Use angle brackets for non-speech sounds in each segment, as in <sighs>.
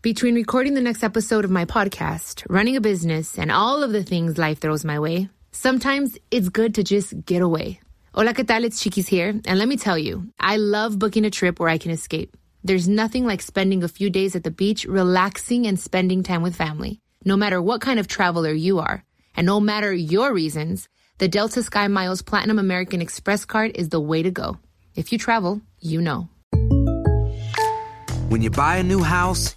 Between recording the next episode of my podcast, running a business, and all of the things life throws my way, sometimes it's good to just get away. Hola, ¿qué tal? It's Chiquis here. And let me tell you, I love booking a trip where I can escape. There's nothing like spending a few days at the beach, relaxing and spending time with family. No matter what kind of traveler you are, and no matter your reasons, the Delta Sky Miles Platinum American Express card is the way to go. If you travel, you know. When you buy a new house,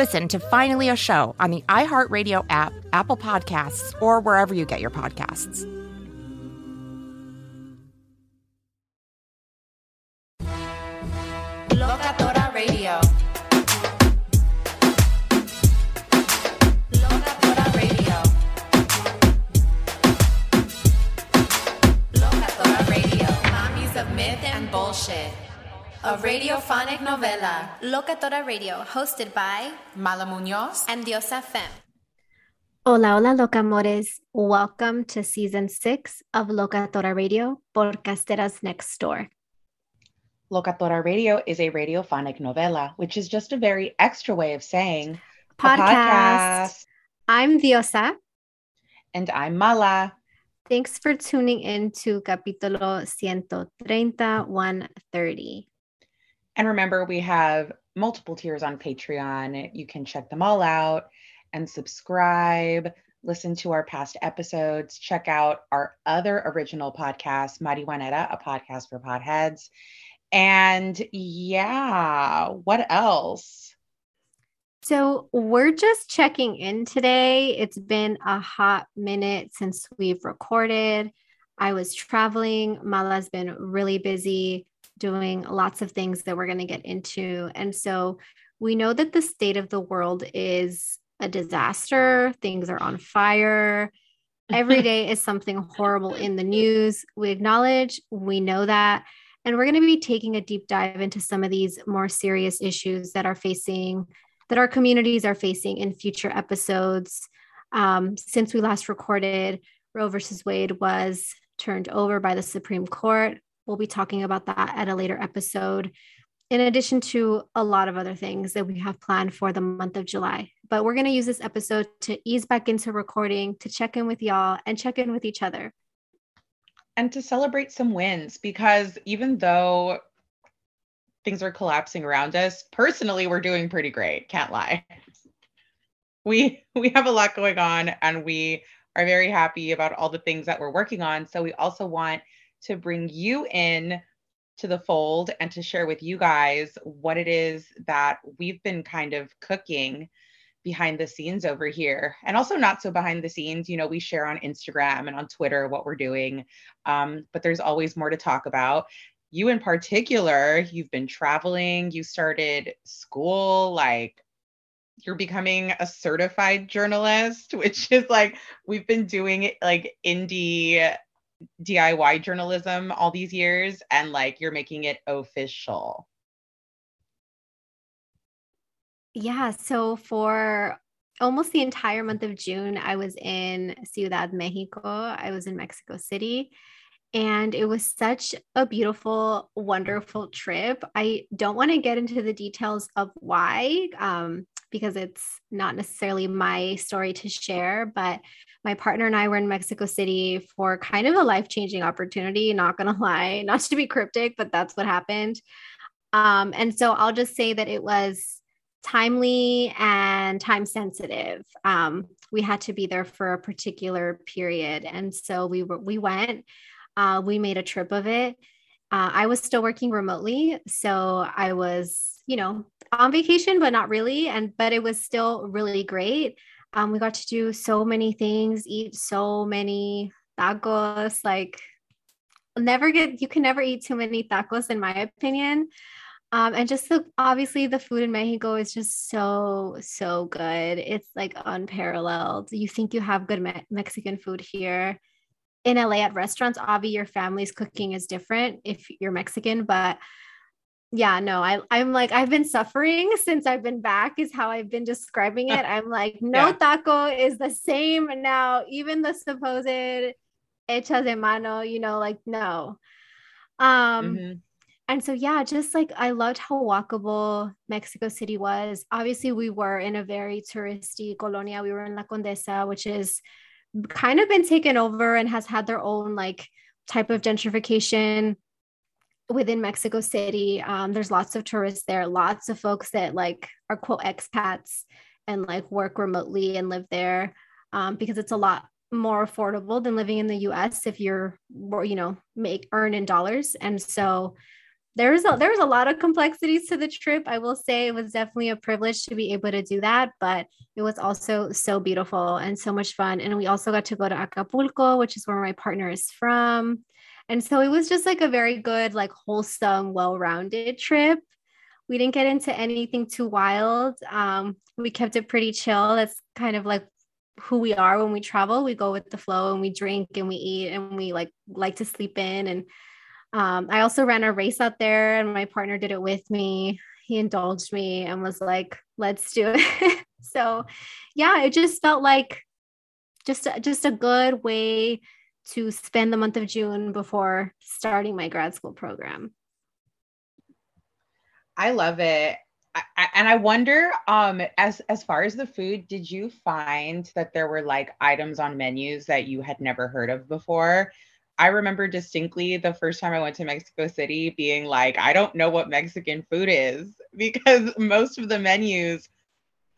Listen to Finally a Show on the iHeartRadio app, Apple Podcasts, or wherever you get your podcasts. Locatora Radio. Locatora Radio. Locatora Radio. Mommies of myth and bullshit. A radiophonic novela. Locatora Radio, hosted by Mala Munoz and Diosa Fem. Hola, hola, locamores. Welcome to season six of Locatora Radio, por Casteras Next Door. Locatora Radio is a radiophonic novela, which is just a very extra way of saying Podcast. podcast. I'm Diosa. And I'm Mala. Thanks for tuning in to capítulo 130, 130. And remember, we have multiple tiers on Patreon. You can check them all out and subscribe, listen to our past episodes, check out our other original podcast, Marihuanera, a podcast for potheads. And yeah, what else? So, we're just checking in today. It's been a hot minute since we've recorded. I was traveling. Mala's been really busy doing lots of things that we're going to get into. And so, we know that the state of the world is a disaster, things are on fire. <laughs> Every day is something horrible in the news. We acknowledge, we know that. And we're going to be taking a deep dive into some of these more serious issues that are facing, that our communities are facing in future episodes. Um, since we last recorded, Roe versus Wade was turned over by the Supreme Court. We'll be talking about that at a later episode, in addition to a lot of other things that we have planned for the month of July. But we're going to use this episode to ease back into recording, to check in with y'all and check in with each other. And to celebrate some wins, because even though things are collapsing around us, personally, we're doing pretty great. Can't lie. We we have a lot going on and we are very happy about all the things that we're working on. So we also want to bring you in to the fold and to share with you guys what it is that we've been kind of cooking behind the scenes over here. And also not so behind the scenes you know we share on instagram and on twitter what we're doing um, but there's always more to talk about. You in particular you've been traveling you started school like you're becoming a certified journalist <laughs> which is like we've been doing like indie diy journalism all these years and like you're making it official Yeah. So for almost the entire month of June, I was in Ciudad Mexico. I was in Mexico City. And it was such a beautiful, wonderful trip. I don't want to get into the details of why, um, because it's not necessarily my story to share. But my partner and I were in Mexico City for kind of a life changing opportunity, not to <laughs> lie, not to be cryptic, but that's what happened. Um, and so I'll just say that it was timely and time sensitive. Um, we had to be there for a particular period, and so we were we went. Uh, we made a trip of it. Uh, I was still working remotely, so I was, you know, on vacation, but not really. And but it was still really great. Um, we got to do so many things, eat so many tacos. Like, never get you can never eat too many tacos, in my opinion. Um, and just the obviously the food in Mexico is just so so good. It's like unparalleled. You think you have good me- Mexican food here in LA at restaurants. Obviously, your family's cooking is different if you're Mexican, but yeah, no, I I'm like I've been suffering since I've been back. Is how I've been describing <laughs> it. I'm like no yeah. taco is the same now. Even the supposed hechas de mano, you know, like no. Um. Mm-hmm and so yeah just like i loved how walkable mexico city was obviously we were in a very touristy colonia we were in la condesa which is kind of been taken over and has had their own like type of gentrification within mexico city um, there's lots of tourists there lots of folks that like are quote expats and like work remotely and live there um, because it's a lot more affordable than living in the us if you're you know make earn in dollars and so there's a there's a lot of complexities to the trip. I will say it was definitely a privilege to be able to do that, but it was also so beautiful and so much fun. And we also got to go to Acapulco, which is where my partner is from. And so it was just like a very good, like wholesome, well-rounded trip. We didn't get into anything too wild. Um, we kept it pretty chill. That's kind of like who we are when we travel. We go with the flow and we drink and we eat and we like like to sleep in and um, I also ran a race out there, and my partner did it with me. He indulged me and was like, "Let's do it." <laughs> so, yeah, it just felt like just just a good way to spend the month of June before starting my grad school program. I love it. I, and I wonder, um, as as far as the food, did you find that there were like items on menus that you had never heard of before? I remember distinctly the first time I went to Mexico City being like, I don't know what Mexican food is <laughs> because most of the menus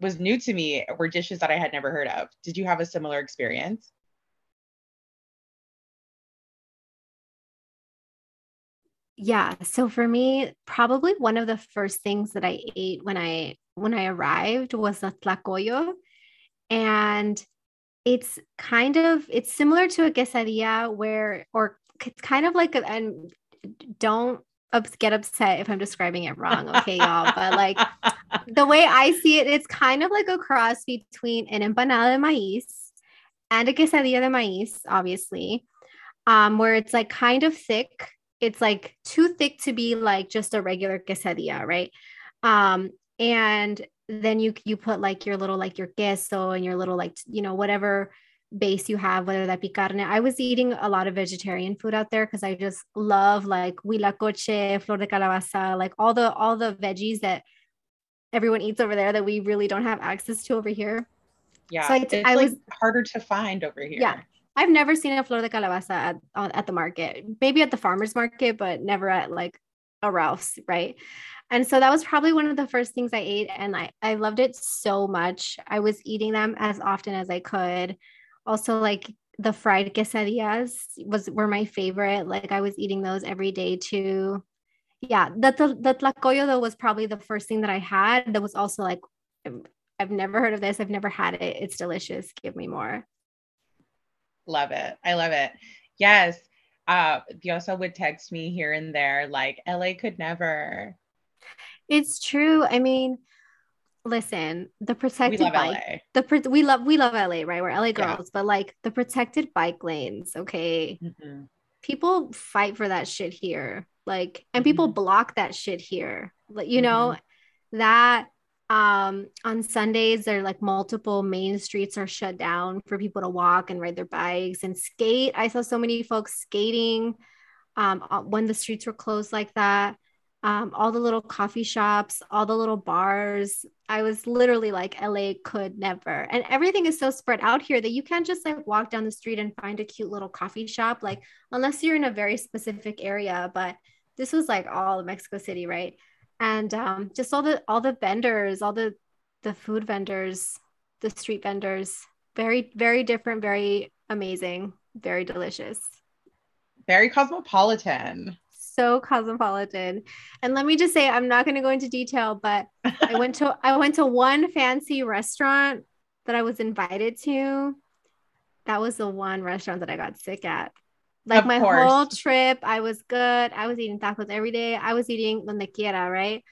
was new to me were dishes that I had never heard of. Did you have a similar experience? Yeah, so for me, probably one of the first things that I ate when I when I arrived was a tlacoyo. And it's kind of it's similar to a quesadilla where or it's kind of like a, and don't get upset if I'm describing it wrong, okay, y'all. But like <laughs> the way I see it, it's kind of like a cross between an empanada de maíz and a quesadilla de maíz, obviously, um, where it's like kind of thick. It's like too thick to be like just a regular quesadilla, right? Um, and then you you put like your little like your queso and your little like you know whatever base you have whether that be carne. I was eating a lot of vegetarian food out there because i just love like huitlacoche flor de calabaza like all the all the veggies that everyone eats over there that we really don't have access to over here. Yeah so I, it's I like was harder to find over here. yeah i've never seen a flor de calabaza at, at the market maybe at the farmers market but never at like a ralph's right and so that was probably one of the first things I ate. And I, I loved it so much. I was eating them as often as I could. Also, like the fried quesadillas was were my favorite. Like I was eating those every day too. Yeah, the, the, the tlacoyo though was probably the first thing that I had. That was also like I've never heard of this. I've never had it. It's delicious. Give me more. Love it. I love it. Yes. Uh, Diosa would text me here and there, like, LA could never. It's true. I mean, listen, the protected bike, LA. the pro- we love we love LA, right? We're LA Yeah. girls, but like the protected bike lanes, okay. Mhm. People fight for that shit here, like, and people Mm-hmm. block that shit here. Like, you know, that um on Sundays there are like multiple main streets are shut down for people to walk and ride their bikes and skate. I saw so many folks skating um uh, when the streets were closed like that. Um, all the little coffee shops, all the little bars. I was literally like, LA could never. And everything is so spread out here that you can't just like walk down the street and find a cute little coffee shop, like unless you're in a very specific area. But this was like all of Mexico City, right? And um, just all the all the vendors, all the the food vendors, the street vendors, very very different, very amazing, very delicious Very cosmopolitan. so cosmopolitan. And let me just say, I'm not going to go into detail, but <laughs> I went to I went to one fancy restaurant that I was invited to. That was the one restaurant that I got sick at. Like Of my course. whole trip, I was good. I was eating tacos every day. I was eating donde quiera, right?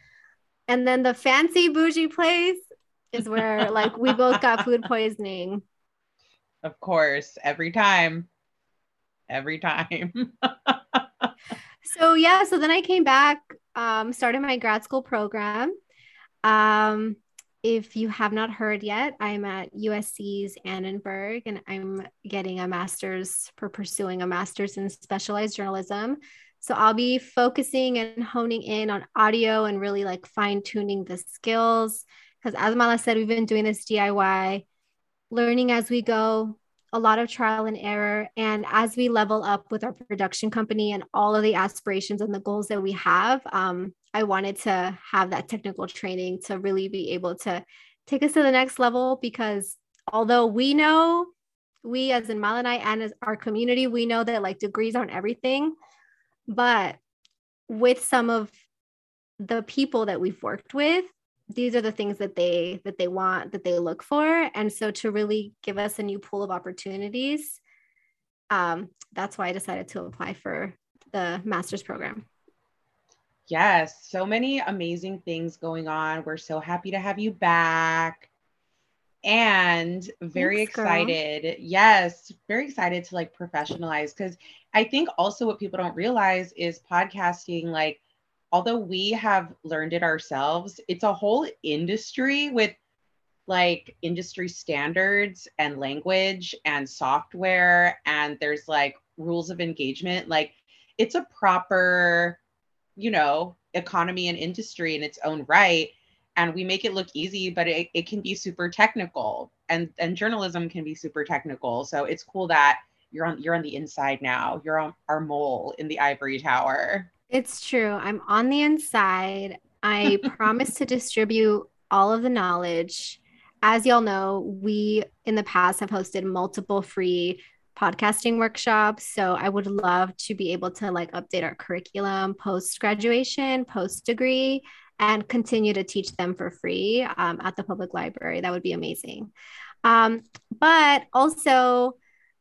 And then the fancy bougie place is where like we both got <laughs> food poisoning. Of course, every time. Every time. <laughs> so yeah so then i came back um started my grad school program um if you have not heard yet i'm at usc's annenberg and i'm getting a master's for pursuing a master's in specialized journalism so i'll be focusing and honing in on audio and really like fine tuning the skills because as mala said we've been doing this diy learning as we go a lot of trial and error. And as we level up with our production company and all of the aspirations and the goals that we have, um, I wanted to have that technical training to really be able to take us to the next level. Because although we know, we as in Mala and I and as our community, we know that like degrees aren't everything. But with some of the people that we've worked with, these are the things that they that they want that they look for and so to really give us a new pool of opportunities um, that's why i decided to apply for the master's program Yes, so many amazing things going on. We're so happy to have you back. And very Thanks, girl. excited. Yes, very excited to like professionalize because I think also what people don't realize is podcasting, like, although we have learned it ourselves, it's a whole industry with like industry standards and language and software. And there's like rules of engagement. Like, it's a proper you know economy and industry in its own right and we make it look easy but it, it can be super technical and and journalism can be super technical. So it's cool that you're on you're on the inside now. You're on our mole in the ivory tower. It's true. I'm on the inside. I <laughs> promise to distribute all of the knowledge. As y'all know we in the past have hosted multiple free podcasting workshops so i would love to be able to like update our curriculum post graduation post degree and continue to teach them for free um, at the public library. That would be amazing. Um, but also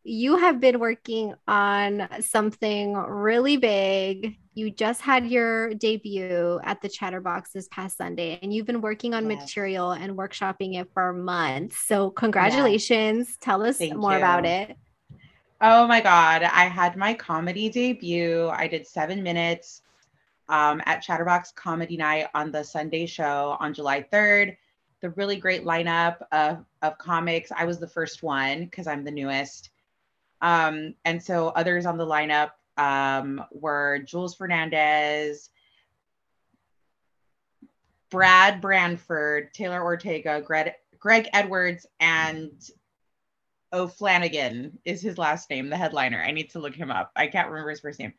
you have been working on something really big. You just had your debut at the chatterbox this past sunday and you've been working on Yes. material and workshopping it for months. So congratulations. Tell us Thank more you. about it Oh my God. I had my comedy debut. I did seven minutes um, at Chatterbox Comedy Night on the Sunday show on July 3rd. The really great lineup of, of comics. I was the first one because I'm the newest. Um, and so others on the lineup um, were Jules Fernandez, Brad Branford, Taylor Ortega, Greg, Greg Edwards, and O'Flanagan is his last name, the headliner. I need to look him up. I can't remember his first name,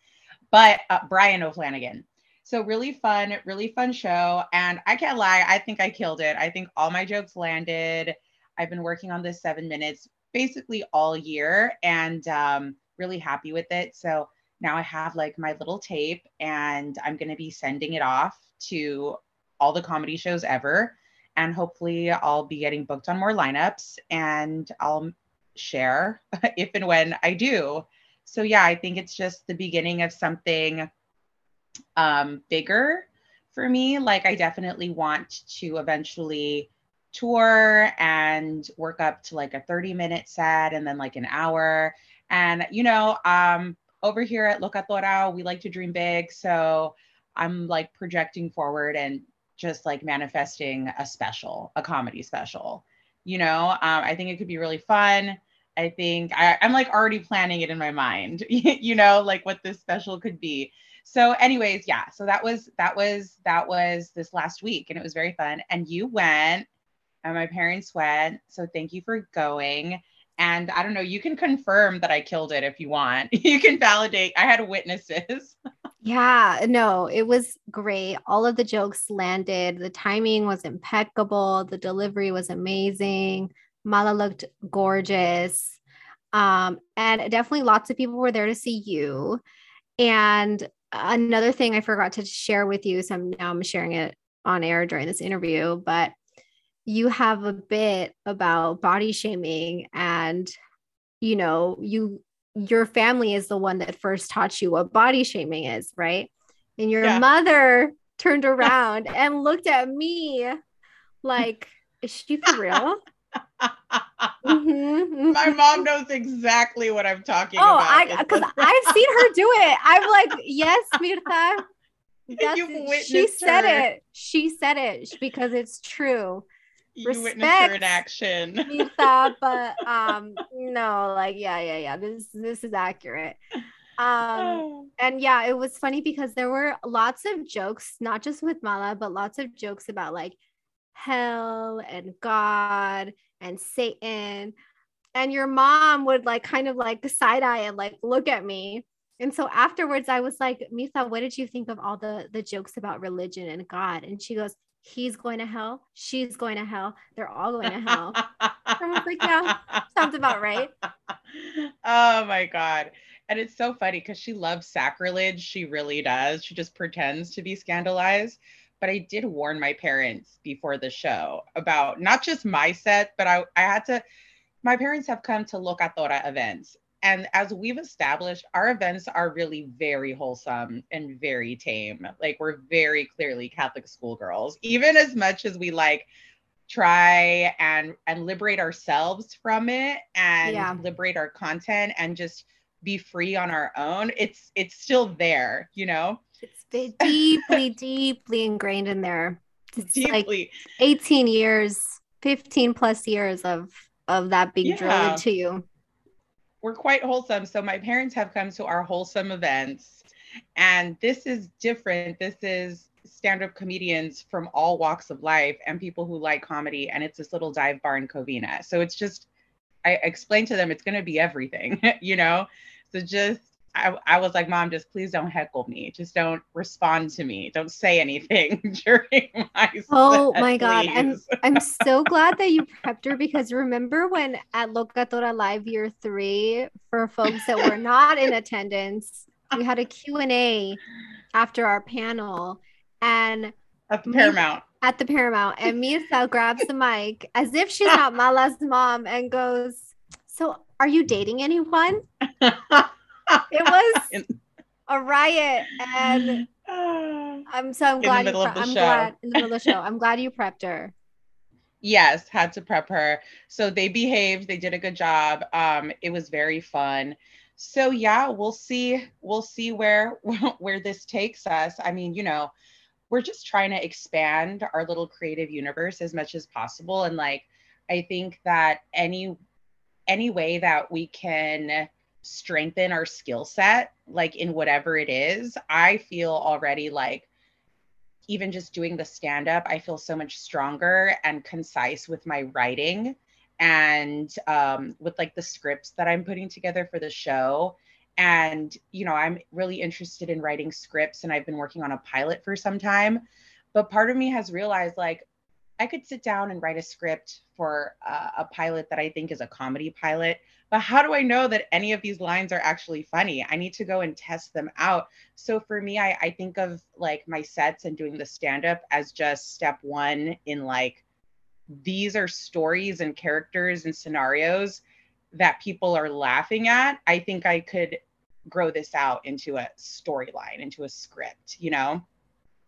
but uh, Brian O'Flanagan. So really fun, really fun show. And I can't lie, I think I killed it. I think all my jokes landed. I've been working on this seven minutes basically all year and um, really happy with it. So now I have like my little tape and I'm going to be sending it off to all the comedy shows ever And hopefully, I'll be getting booked on more lineups and I'll share <laughs> if and when I do. So, yeah, I think it's just the beginning of something um, bigger for me. Like, I definitely want to eventually tour and work up to like a 30 minute set and then like an hour. And, you know, um, over here at Locatora, we like to dream big. So I'm like projecting forward and just like manifesting a special, a comedy special. You know, um, I think it could be really fun. I think I, I'm like already planning it in my mind, <laughs> you know, like what this special could be. So, anyways, yeah. So that was that was that was this last week, and it was very fun. And you went, and my parents went. So thank you for going. And I don't know, you can confirm that I killed it if you want. <laughs> You can validate. I had witnesses. yeah, no, it was great. All of the jokes landed. The timing was impeccable. The delivery was amazing. Mala looked gorgeous. Um, and definitely lots of people were there to see you. And another thing I forgot to share with you, so I'm, now I'm sharing it on air during this interview, but you have a bit about body shaming and you know you your family is the one that first taught you what body shaming is right and your yeah. mother turned <laughs> around and looked at me like is she for real <laughs> mm-hmm, mm-hmm. My mom knows exactly what I'm talking oh, about. Oh, I because I've seen her do it. I'm like, <laughs> yes, Mirtha. she said it. She said it because it's true you respect witnessed her in action. Misa, but um, no, like yeah, yeah, yeah. This this is accurate. Um, <sighs> and yeah, it was funny because there were lots of jokes, not just with Mala, but lots of jokes about like hell and God and Satan. And your mom would like kind of like side eye and like look at me. And so afterwards, I was like, Mirtha, what did you think of all the the jokes about religion and God? And she goes, he's going to hell, she's going to hell, they're all going to hell. I was like, yeah, sounds about right. <laughs> Oh my God. And it's so funny because she loves sacrilege. She really does. She just pretends to be scandalized. But I did warn my parents before the show about not just my set, but I, I had to, my parents have come to Look Locatora events and as we've established, our events are really very wholesome and very tame. Like we're very clearly Catholic schoolgirls, even as much as we like try and and liberate ourselves from it and yeah. liberate our content and just be free on our own. It's it's still there, you know. It's deeply, <laughs> deeply ingrained in there. It's deeply. like 18 years, 15 plus years of of that being yeah. drilled into you we're quite wholesome. So my parents have come to our wholesome events, and this is different. This is stand-up comedians from all walks of life and people who like comedy, and it's this little dive bar in Covina. So it's just I explained to them it's going to be everything, <laughs> you know. So just I, I was like, Mom, just please don't heckle me. Just don't respond to me. Don't say anything <laughs> during my Oh set, my God. I'm <laughs> I'm so glad that you prepped her because remember when at Locatora Live year three, for folks that were not in attendance, we had a Q&A after our panel and at the Paramount. At the Paramount. And Mirtha grabs the mic as if she's not Mala's mom and goes, So are you dating anyone? <laughs> it was a riot and <sighs> I'm so I'm glad you pre- I'm show. glad in the middle of the show. I'm glad you prepped her. Yes, had to prep her. So they behaved, they did a good job. Um it was very fun. So yeah, we'll see we'll see where <laughs> where this takes us. I mean, you know, we're just trying to expand our little creative universe as much as possible and like I think that any any way that we can strengthen our skill set, like in whatever it is, I feel already like even just doing the stand up, I feel so much stronger and concise with my writing and um, with like the scripts that I'm putting together for the show. And, you know, I'm really interested in writing scripts and I've been working on a pilot for some time. But part of me has realized like I could sit down and write a script for uh, a pilot that I think is a comedy pilot, but how do I know that any of these lines are actually funny? I need to go and test them out. So for me, I, I think of like my sets and doing the stand up as just step one in like these are stories and characters and scenarios that people are laughing at, I think I could grow this out into a storyline, into a script, you know?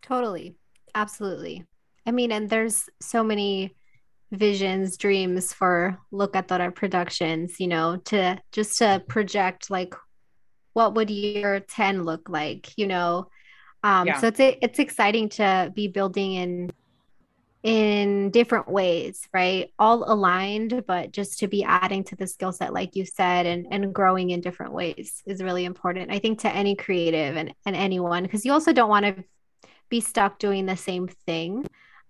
Totally. Absolutely. I mean, and there's so many visions, dreams for look at Locatora Productions, you know, to just to project like what would year 10 look like, you know? Um, yeah. so it's it's exciting to be building in in different ways, right? All aligned, but just to be adding to the skill set, like you said, and, and growing in different ways is really important. I think to any creative and, and anyone, because you also don't want to be stuck doing the same thing.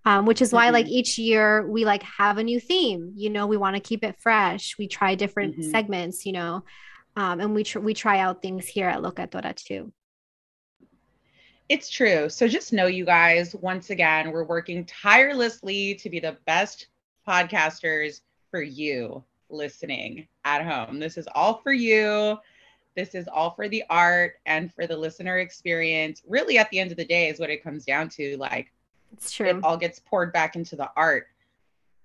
Um, which is why mm-hmm. like each year we like have a new theme you know we want to keep it fresh we try different mm-hmm. segments you know um, and we tr- we try out things here at locatora too it's true. So just know, you guys, once again, we're working tirelessly to be the best podcasters for you listening at home. This is all for you. This is all for the art and for the listener experience. Really, at the end of the day, is what it comes down to. Like, it's true. It all gets poured back into the art.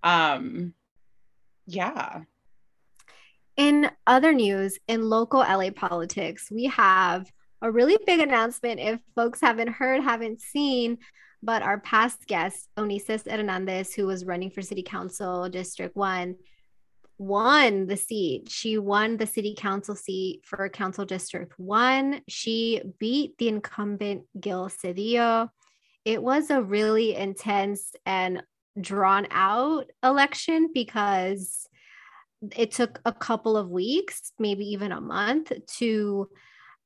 Um, yeah. In other news, in local LA politics, we have a really big announcement if folks haven't heard, haven't seen. But our past guest, Eunisses Hernandez, who was running for city council District 1, won the seat. She won the city council seat for Council District 1. She beat the incumbent Gil Cedillo. It was a really intense and drawn out election because it took a couple of weeks, maybe even a month, to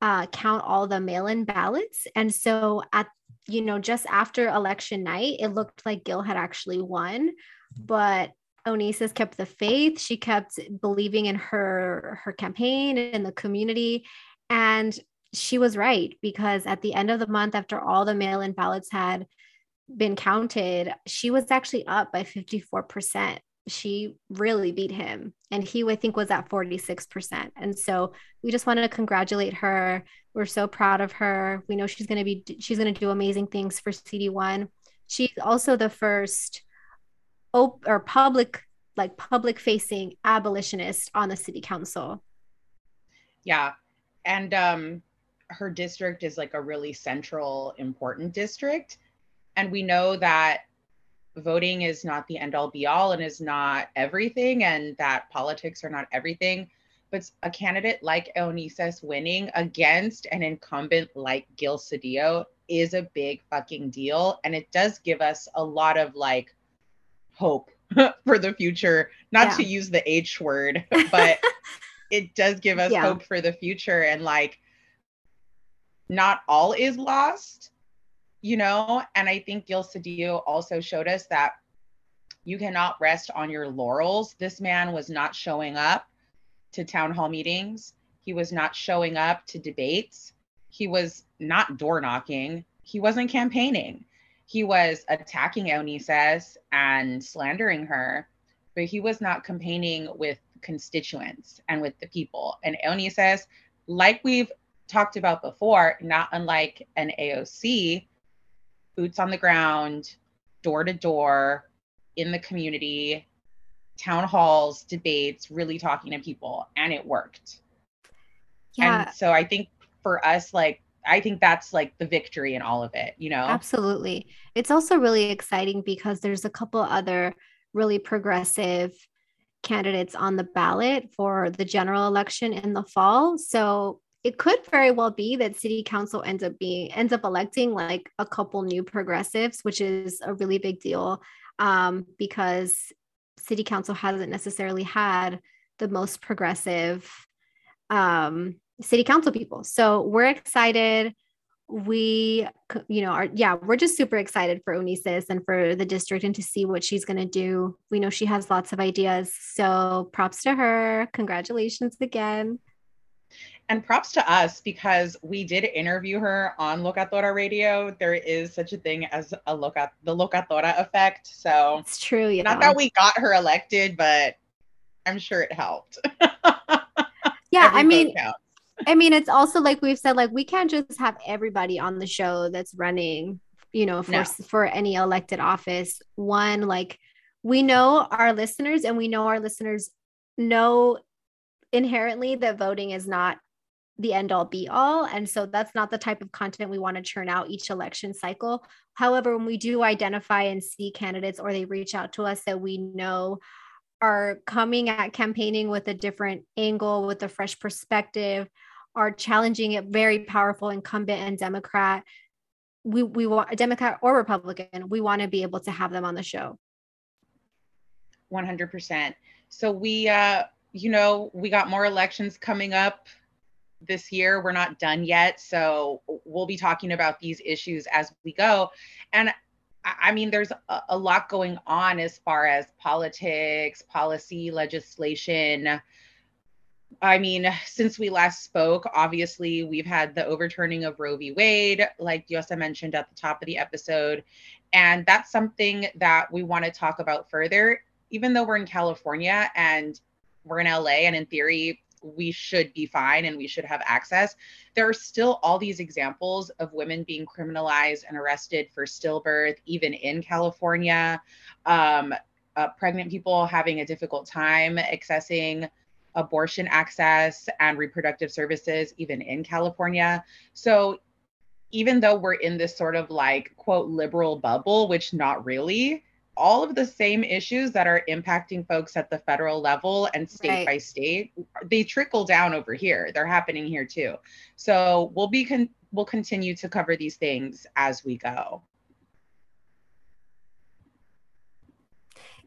uh, count all the mail-in ballots. And so at you know just after election night, it looked like Gil had actually won, but Eunisses kept the faith. She kept believing in her her campaign and the community, and she was right because at the end of the month, after all the mail-in ballots had been counted, she was actually up by 54% she really beat him and he i think was at 46% and so we just wanted to congratulate her. We're so proud of her. We know she's going to be she's going to do amazing things for cd1 she's also the first op- or public like public facing abolitionist on the city council. Yeah. And um her district is like a really central important district. And we know that voting is not the end all be all and is not everything and that politics are not everything. But a candidate like Eunisses winning against an incumbent like Gil Cedillo is a big fucking deal. And it does give us a lot of like hope <laughs> for the future. Not yeah. to use the h word but <laughs> it does give us yeah. hope for the future. And like not all is lost you know, and I think Gil Cedillo also showed us that you cannot rest on your laurels. This man was not showing up to town hall meetings. He was not showing up to debates. He was not door knocking. He wasn't campaigning. He was attacking Eunisses and slandering her, but he was not campaigning with constituents and with the people. And Eunisses, like we've talked about before, not unlike an AOC, boots on the ground, door to door, in the community, town halls, debates, really talking to people, and it worked. Yeah. And so I think for us, like, I think that's like the victory in all of it, you know? Absolutely. It's also really exciting because there's a couple other really progressive candidates on the ballot for the general election in the fall. So it could very well be that city council ends up being ends up electing like a couple new progressives which is a really big deal um, because city council hasn't necessarily had the most progressive um, city council people. So we're excited. We you know are yeah we're just super excited for Eunisses and for the district and to see what she's going to do. We know she has lots of ideas so props to her. Congratulations again and props to us because we did interview her on Locatora Radio. There is such a thing as a look at the Locatora effect. So it's true. Yeah. Not that we got her elected, but I'm sure it helped. <laughs> yeah, I mean, I mean, it's also like we've said, like we can't just have everybody on the show that's running, you know, for no. for any elected office. One, like we know our listeners and we know our listeners know inherently that voting is not the end all be all. And so that's not the type of content we want to churn out each election cycle. However, when we do identify and see candidates or they reach out to us that we know are coming at campaigning with a different angle, with a fresh perspective, are challenging a very powerful incumbent and Democrat, we, we want a Democrat or Republican, we want to be able to have them on the show. 100%. So we, uh, you know, we got more elections coming up this year. We're not done yet. So we'll be talking about these issues as we go. And I mean, there's a, lot going on as far as politics, policy, legislation. I mean, since we last spoke, obviously we've had the overturning of Roe v. Wade, like Diosa mentioned at the top of the episode. And that's something that we want to talk about further, even though we're in California and we're in LA, and in theory, we should be fine and we should have access. There are still all these examples of women being criminalized and arrested for stillbirth, even in California. Um, uh, pregnant people having a difficult time accessing abortion access and reproductive services, even in California. So, even though we're in this sort of like, quote, liberal bubble, which not really, all of the same issues that are impacting folks at the federal level and state right. by state they trickle down over here they're happening here too so we'll be con- we'll continue to cover these things as we go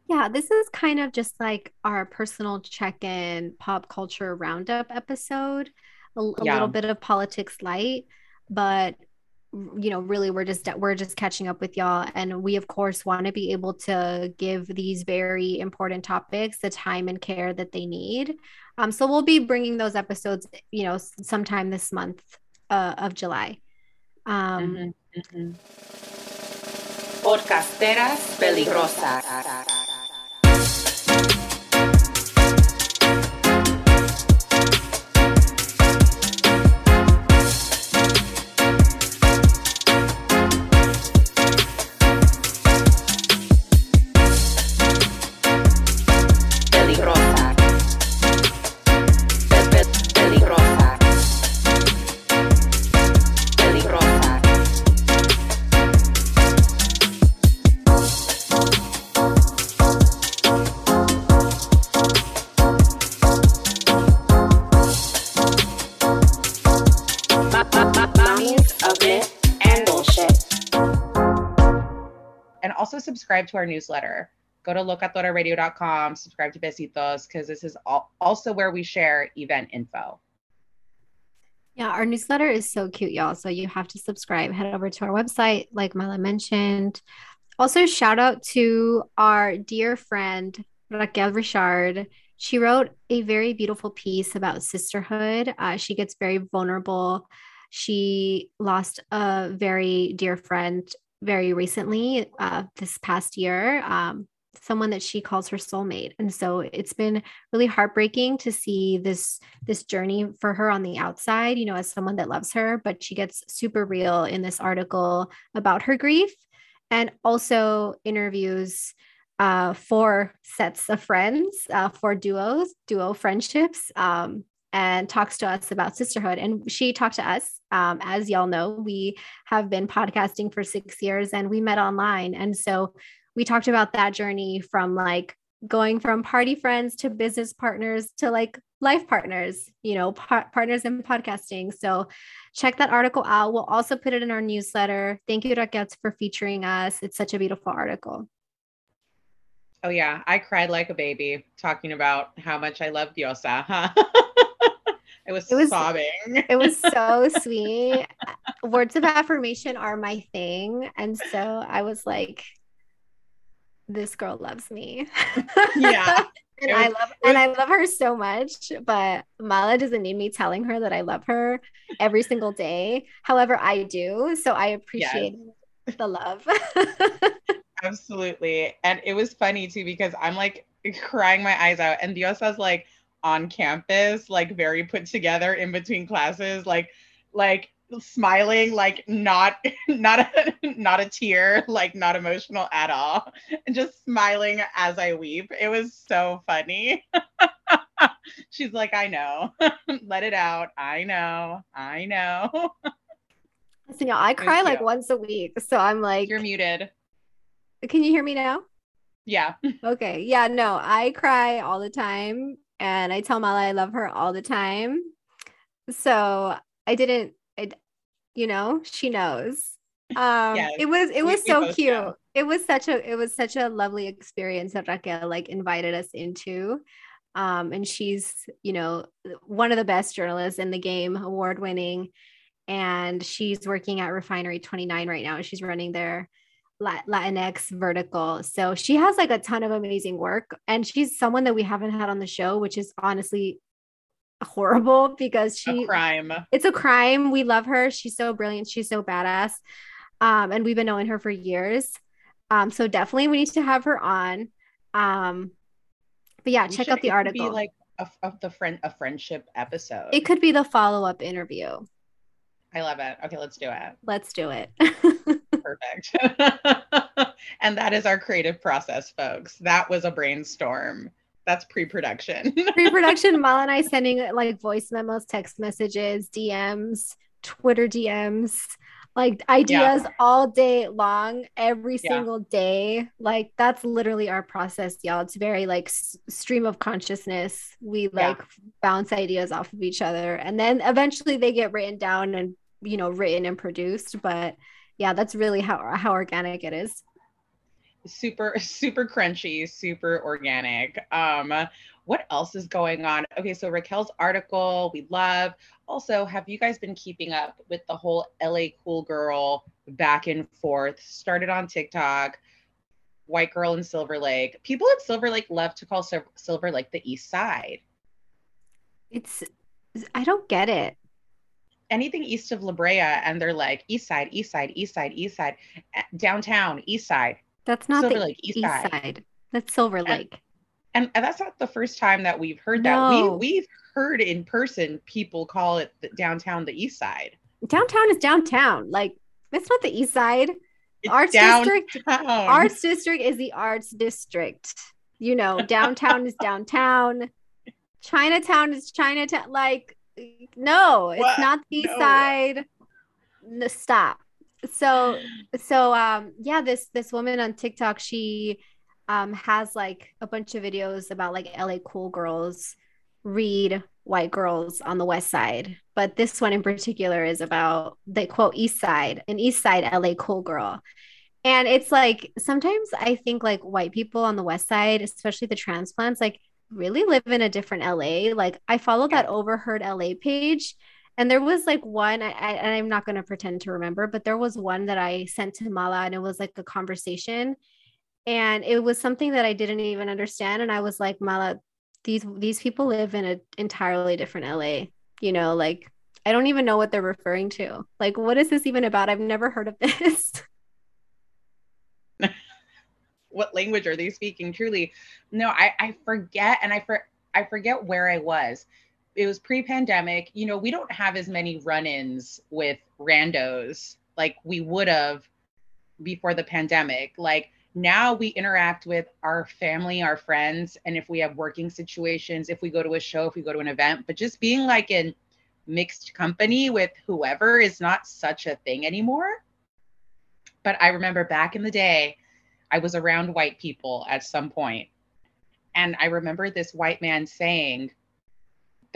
yeah this is kind of just like our personal check-in pop culture roundup episode a, a yeah. little bit of politics light but you know really we're just we're just catching up with y'all. And we of course want to be able to give these very important topics the time and care that they need. Um so we'll be bringing those episodes you know sometime this month uh, of july. Um mm-hmm, mm-hmm. podcasteras peligrosas subscribe to our newsletter. Go to locatoraradio.com, subscribe to Besitos, because this is all, also where we share event info. Yeah, our newsletter is so cute, y'all. So you have to subscribe. Head over to our website, like Mala mentioned. Also, shout out to our dear friend, Raquel Reichard. She wrote a very beautiful piece about sisterhood. Uh, she gets very vulnerable. She lost a very dear friend very recently, uh, this past year, um, someone that she calls her soulmate. And so it's been really heartbreaking to see this this journey for her on the outside you know as someone that loves her but she gets super real in this article about her grief and also interviews uh, for sets of friends uh, for duos duo friendships um, and talks to us about sisterhood. And she talked to us. Um, as y'all know, we have been podcasting for six years and we met online. And so we talked about that journey from like going from party friends to business partners to like life partners, you know, par- partners in podcasting. So check that article out. We'll also put it in our newsletter. Thank you, Raquel, for featuring us. It's such a beautiful article. Oh yeah, I cried like a baby talking about how much I love Diosa. Huh? <laughs> I was, it was sobbing. <laughs> it was so <laughs> sweet. Uh, words of affirmation are my thing. And so I was like, this girl loves me. Yeah. <laughs> and was, I love was, and I love her so much, but Mala doesn't need me telling her that I love her every single day. However, I do. So I appreciate yes. the love. Absolutely. And it was funny too because I'm like crying my eyes out and Diosa's like on campus, like very put together in between classes, like like smiling like not <laughs> not a not a tear like not emotional at all and just smiling as i weep it was so funny <laughs> she's like i know <laughs> let it out i know i know Listen, y'all, I cry like once a week. So I'm like, you're muted. Can you hear me now? Yeah. Okay. Yeah. No, I cry all the time. And I tell Mala I love her all the time. So I didn't, I, you know, she knows. Um, it was, it was we, so we cute. Know. It was such a, it was such a lovely experience that Raquel like invited us into. Um, and she's, you know, one of the best journalists in the game, award winning and she's working at Refinery 29 right now. She's running their Latinx vertical. So she has like a ton of amazing work. And she's someone that we haven't had on the show, which is honestly horrible <laughs> because she a crime. It's a crime. We love her. She's so brilliant. She's so badass. Um, and we've been knowing her for years. Um, so definitely we need to have her on. Um, but yeah, we check out the article. Be like a, a, the friend a friendship episode. It could be the follow up interview. I love it. Okay, let's do it. Let's do it. <laughs> Perfect. <laughs> and that is our creative process, folks. That was a brainstorm. That's pre-production. <laughs> pre-production. Mal and I sending like voice memos, text messages, DMs, Twitter DMs, like ideas yeah. all day long, every yeah. single day. Like that's literally our process, y'all. It's very like s- stream of consciousness. We like yeah. bounce ideas off of each other, and then eventually they get written down and you know written and produced but yeah that's really how how organic it is. Super <laughs> super crunchy super organic. Um what else is going on? Okay so raquel's article we love. Also have you guys been keeping up with the whole la cool girl back and forth? Started on tiktok white girl in silver lake. People in silver lake love to call silver lake the east side. It's i don't get it anything east of La Brea and they're like east side, east side, east side, east side, eh, downtown, east side. That's not Silver the Lake, east, east side. side. That's Silver Lake. And, and, that's not the first time that we've heard no. that. We we've heard in person people call it the downtown the east side. Downtown is downtown. Like it's not the east side. It's arts downtown. district. Arts district is the arts district. You know, downtown is downtown. <laughs> Chinatown is Chinatown. Like no, it's what? not the no. side. No, stop. So so um yeah, this this woman on TikTok, she um has like a bunch of videos about like LA cool girls read white girls on the west side. But this one in particular is about the quote east side, an east side LA cool girl. And it's like sometimes I think like white people on the west side, especially the transplants, like really live in a different LA. Like I follow that overheard LA page. And there was like one, I, I, and I'm not going to pretend to remember, but there was one that I sent to Mala and it was like a conversation. And it was something that I didn't even understand. And I was like, Mala, these these people live in an entirely different LA. You know, like I don't even know what they're referring to. Like, what is this even about? I've never heard of this. <laughs> what language are they speaking truly? No i i forget and i for i forget where i was. It was pre-pandemic. You know we don't have as many run-ins with randos like we would have before the pandemic. Like now we interact with our family our friends and if we have working situations if we go to a show if we go to an event but just being like in mixed company with whoever is not such a thing anymore. But i remember back in the day I was around white people at some point, and I remember this white man saying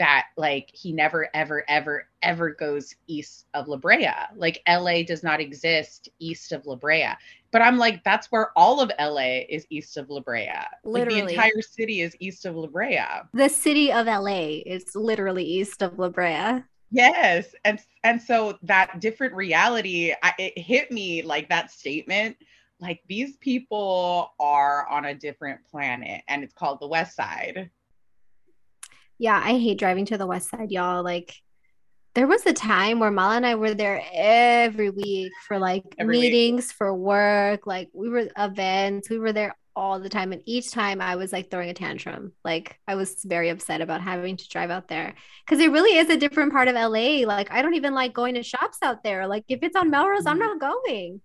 that like he never ever ever ever goes east of La Brea. Like LA does not exist east of La Brea. But I'm like that's where all of LA is east of La Brea. Literally. Like, the entire city is east of La Brea. The city of LA is literally east of La Brea. Yes. And and so that different reality I, it hit me like that statement like these people are on a different planet and it's called the west side yeah i hate driving to the west side y'all like there was a time where Mala and I were there every week for like every meetings week. for work. Like we were events, we were there all the time. And each time I was like throwing a tantrum. Like I was very upset about having to drive out there because it really is a different part of LA. Like I don't even like going to shops out there. Like if it's on Melrose, I'm Mm-hmm. not going.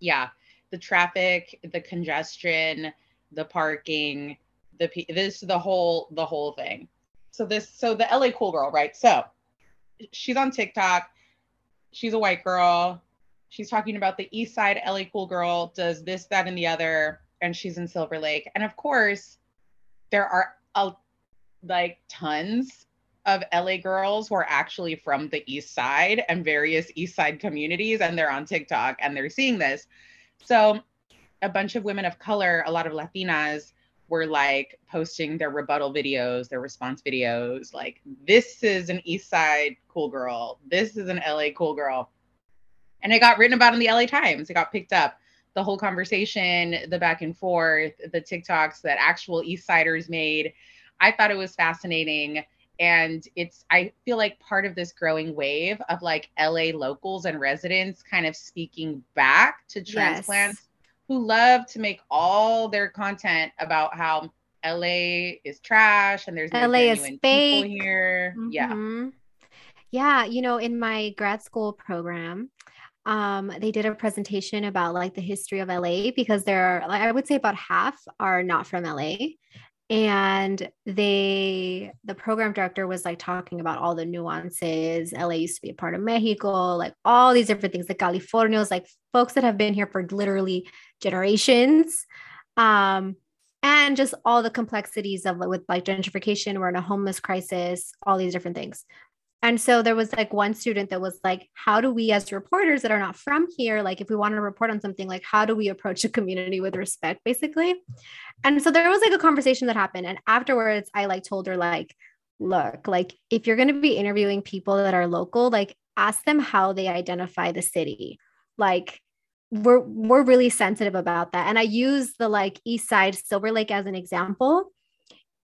Yeah. The traffic, the congestion, the parking, the this the whole the whole thing. So this so the LA cool girl, right? So she's on TikTok. She's a white girl. She's talking about the East Side LA cool girl does this, that, and the other, and she's in Silver Lake. And of course, there are a, like tons of LA girls who are actually from the East Side and various East Side communities, and they're on TikTok and they're seeing this. So, a bunch of women of color, a lot of Latinas, were like posting their rebuttal videos, their response videos, like, this is an East Side cool girl, this is an LA cool girl. And it got written about in the LA Times, it got picked up. The whole conversation, the back and forth, the TikToks that actual East Siders made. I thought it was fascinating and it's i feel like part of this growing wave of like la locals and residents kind of speaking back to transplants who love to make all their content about how la is trash and there's no LA is fake. people here yeah Mhm. Yeah, you know, in my grad school program, um, they did a presentation about like the history of LA because there are, like, I would say about half are not from LA. And they, the program director was like talking about all the nuances. LA used to be a part of Mexico, like all these different things, the Californios, like folks that have been here for literally generations. Um, and just all the complexities of with like gentrification, we're in a homeless crisis, all these different things. And so there was like one student that was like, how do we as reporters that are not from here, like if we want to report on something, like how do we approach a community with respect, basically? And so there was like a conversation that happened. And afterwards, I like told her, like, look, like if you're gonna be interviewing people that are local, like ask them how they identify the city. Like we're we're really sensitive about that. And I use the like East Side Silver Lake as an example.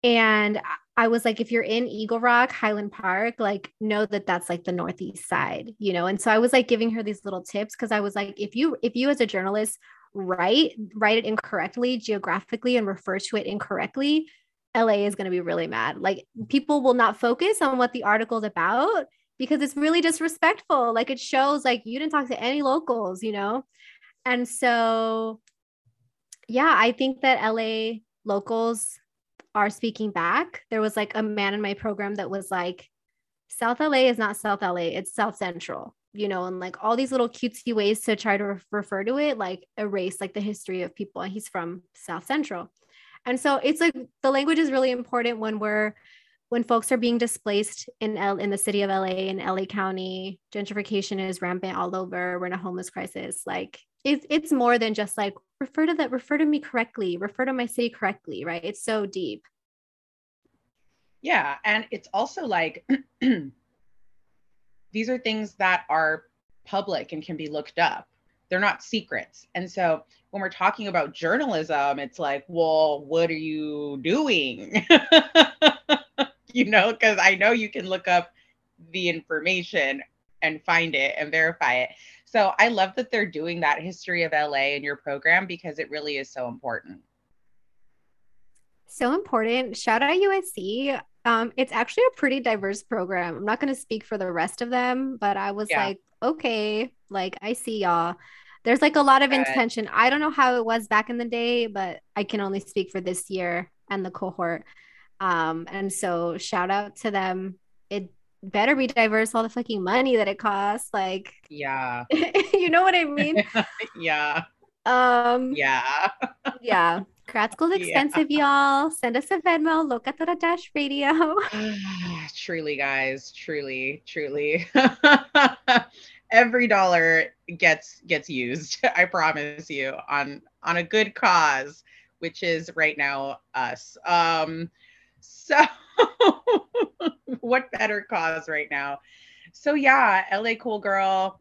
And I- was like, if you're in Eagle Rock, Highland Park, like know that that's like the northeast side, you know. And so I was like giving her these little tips because I was like, if you if you as a journalist write write it incorrectly geographically and refer to it incorrectly, LA is going to be really mad. Like people will not focus on what the article's about because it's really disrespectful. Like it shows like you didn't talk to any locals, you know. And so yeah, I think that LA locals are speaking back. There was like a man in my program that was like, South LA is not South LA, it's South Central, you know, and like all these little cutesy ways to try to re- refer to it, like erase like the history of people. And he's from South Central. And so it's like the language is really important when we're when folks are being displaced in L in the city of LA in LA County, gentrification is rampant all over. We're in a homeless crisis. Like it's it's more than just like refer to that, refer to me correctly, refer to my city correctly, right? It's so deep. Yeah. And it's also like <clears throat> these are things that are public and can be looked up. They're not secrets. And so when we're talking about journalism, it's like, well, what are you doing? <laughs> you know, because I know you can look up the information and find it and verify it. So I love that they're doing that history of LA in your program because it really is so important. So important. Shout out USC. Um, it's actually a pretty diverse program. I'm not going to speak for the rest of them, but I was Yeah. like, okay, like I see y'all. There's like a lot of Good. intention. I don't know how it was back in the day, but I can only speak for this year and the cohort. Um, and so shout out to them. It better be diverse, all the fucking money that it costs. Like, Yeah. <laughs> you know what I mean? <laughs> yeah. Um, Yeah. yeah. <laughs> Grad school's Yeah. expensive, y'all. Send us a Venmo, Locatora Dash Radio. <sighs> truly, guys, truly, truly. Every dollar gets gets used. I promise you on on a good cause, which is right now us. Um, so <laughs> what better cause right now? So yeah, LA cool girl.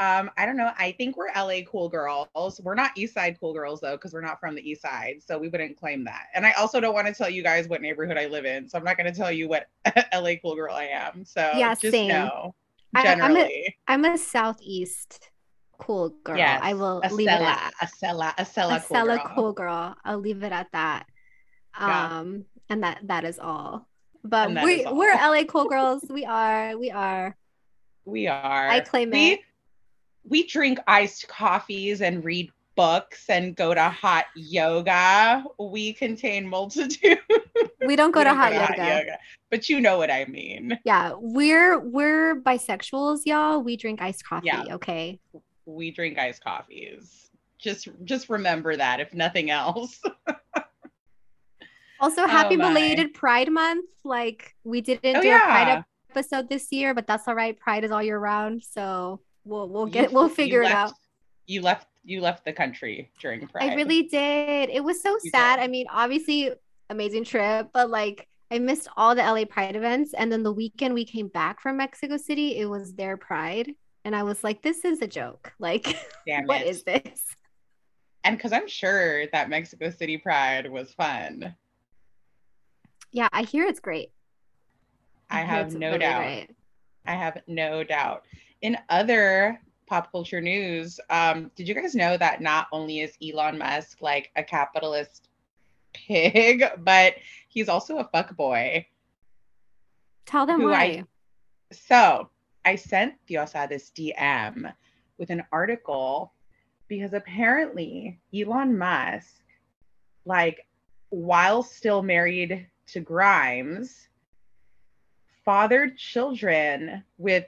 Um, I don't know. I think we're LA cool girls. We're not East Side cool girls though, because we're not from the East Side, so we wouldn't claim that. And I also don't want to tell you guys what neighborhood I live in, so I'm not going to tell you what <laughs> LA cool girl I am. So Yeah, just same. know I, I'm generally. a I'm a southeast cool girl. Yes, I will a leave it at a Stella, a Stella, a cool Stella girl. cool girl. I'll leave it at that. Yeah. Um, and that that is all. But we we're LA cool girls. We are. We are. We are. I claim we, it. We drink iced coffees and read books and go to hot yoga. We contain multitude. We don't go <laughs> We to don't hot yoga. But you know what I mean. Yeah, we're we're bisexuals, y'all. We drink iced coffee. Yeah. Okay. We drink iced coffees. Just just remember that if nothing else. <laughs> Also, oh happy Oh, belated Pride Month. Like we didn't Oh, do a Pride episode this year, but that's all right. Pride is all year round, so we'll we'll You- get we'll you figure it left- out. You left you left the country during Pride. I really did. It was so You sad. I mean, obviously, amazing trip, but like I missed all the LA Pride events. And then the weekend we came back from Mexico City, it was their Pride. And I was like, this is a joke. <laughs> Like, what it. is this? And because I'm sure that Mexico City Pride was fun. Yeah, I hear it's great. I hear have no really doubt. great. I have no doubt. In other pop culture news, um, did you guys know that not only is Elon Musk like a capitalist pig, <laughs> but he's also a fuck boy? Tell them why. I so I sent Diosa this DM with an article because apparently Elon Musk, like while still married to Grimes, fathered children with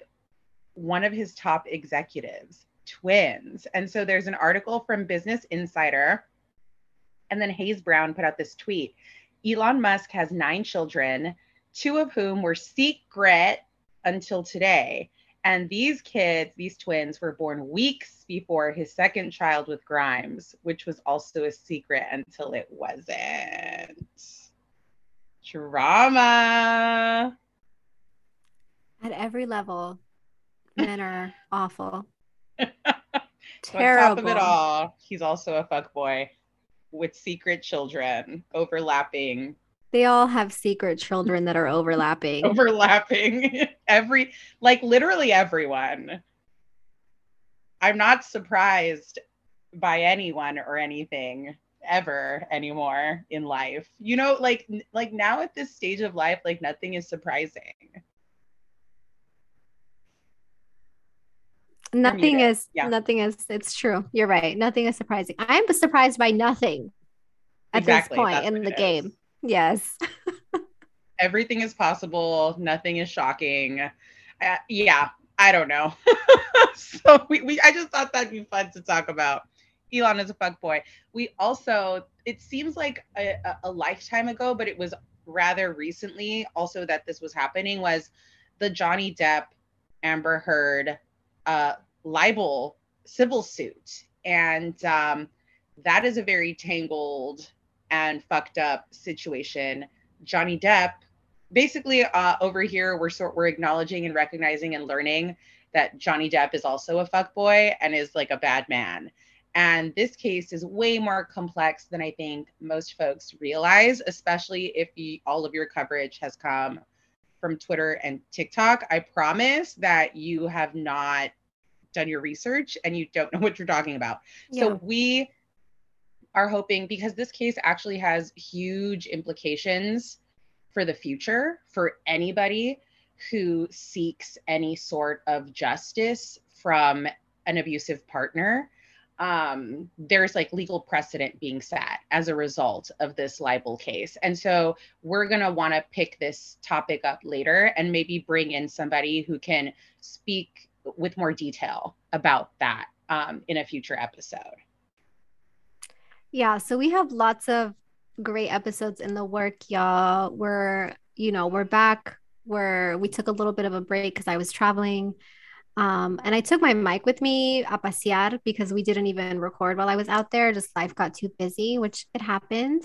one of his top executives, twins. And so there's an article from Business Insider, and then Hayes Brown put out this tweet. Elon Musk has nine children, two of whom were secret until today. And these kids, these twins, were born weeks before his second child with Grimes, which was also a secret until it wasn't. Drama. At every level, men are <laughs> awful. <laughs> So on Terrible. top of it all, he's also a fuck boy with secret children overlapping They all have secret children that are overlapping. <laughs> overlapping every like literally everyone i'm not surprised by anyone or anything ever anymore in life you know like like now at this stage of life like nothing is surprising Nothing is Yeah. nothing is it's true. You're right. Nothing is surprising. I'm surprised by nothing at Exactly, this point in the game. Yes. <laughs> everything is possible nothing is shocking uh, yeah i don't know <laughs> so we, we i just thought that'd be fun to talk about elon is a fuck boy we also it seems like a, a- lifetime ago but it was rather recently also that this was happening was the johnny depp amber heard uh libel civil suit and um that is a very tangled and fucked up situation Johnny Depp. Basically, uh, over here we're sort we're acknowledging and recognizing and learning that Johnny Depp is also a fuckboy and is like a bad man. And this case is way more complex than I think most folks realize, especially if you, all of your coverage has come from Twitter and TikTok. I promise that you have not done your research and you don't <laughs> know what you're talking about. Yeah. So we are hoping because this case actually has huge implications for the future for anybody who seeks any sort of justice from an abusive partner. Um, there's like legal precedent being set as a result of this libel case. And so we're going to want to pick this topic up later and maybe bring in somebody who can speak with more detail about that um, in a future episode. Yeah, so we have lots of great episodes in the work, y'all. We're, you know, we're back We're, we took a little bit of a break because I was traveling. Um, and I took my mic with me a pasear because we didn't even record while I was out there. Just life got too busy, which it happens.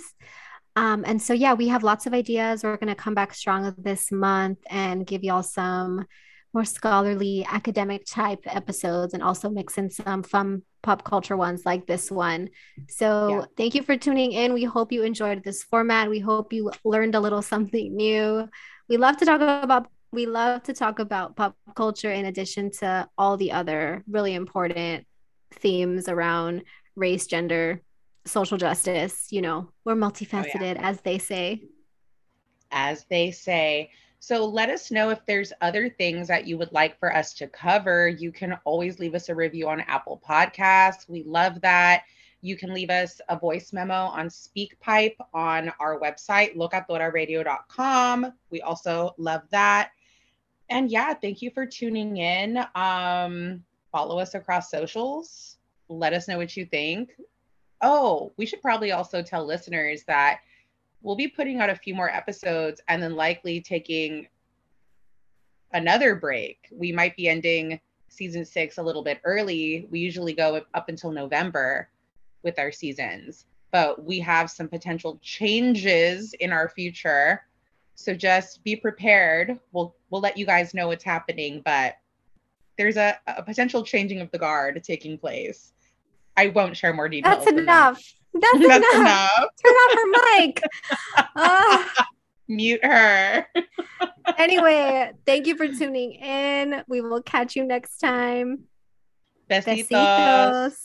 Um, and so, yeah, we have lots of ideas. We're going to come back strong this month and give y'all some more scholarly academic type episodes and also mix in some fun pop culture ones like this one. So Yeah. thank you for tuning in. We hope you enjoyed this format. We hope you learned a little something new. We love to talk about we love to talk about pop culture in addition to all the other really important themes around race, gender, social justice. You know, we're multifaceted, oh, yeah. as they say. As they say. So let us know if there's other things that you would like for us to cover. You can always leave us a review on Apple Podcasts. We love that. You can leave us a voice memo on SpeakPipe on our website, locatoraradio.com. We also love that. And yeah, thank you for tuning in. Um, follow us across socials. Let us know what you think. Oh, we should probably also tell listeners that we'll be putting out a few more episodes and then likely taking another break. We might be ending season six a little bit early. We usually go up until November with our seasons, but we have some potential changes in our future. So just be prepared. We'll we'll let you guys know what's happening, but there's a, a potential changing of the guard taking place. I won't share more details. That's enough. That. That's, That's enough. enough. <laughs> Turn off her mic. <laughs> Uh, Mute her. <laughs> anyway, thank you for tuning in. We will catch you next time. Besitos. Besitos.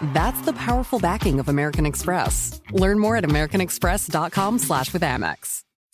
That's the powerful backing of American Express. Learn more at americanexpress.com slash with Amex.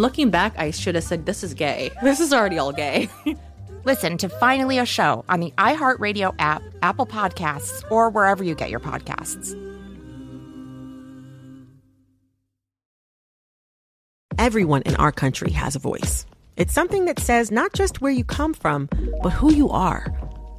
looking back, I should have said, this is gay. This is already all gay. <laughs> Listen to Finally a Show on the iHeartRadio app, Apple Podcasts, or wherever you get your podcasts. Everyone in our country has a voice. It's something that says not just where you come from, but who you are.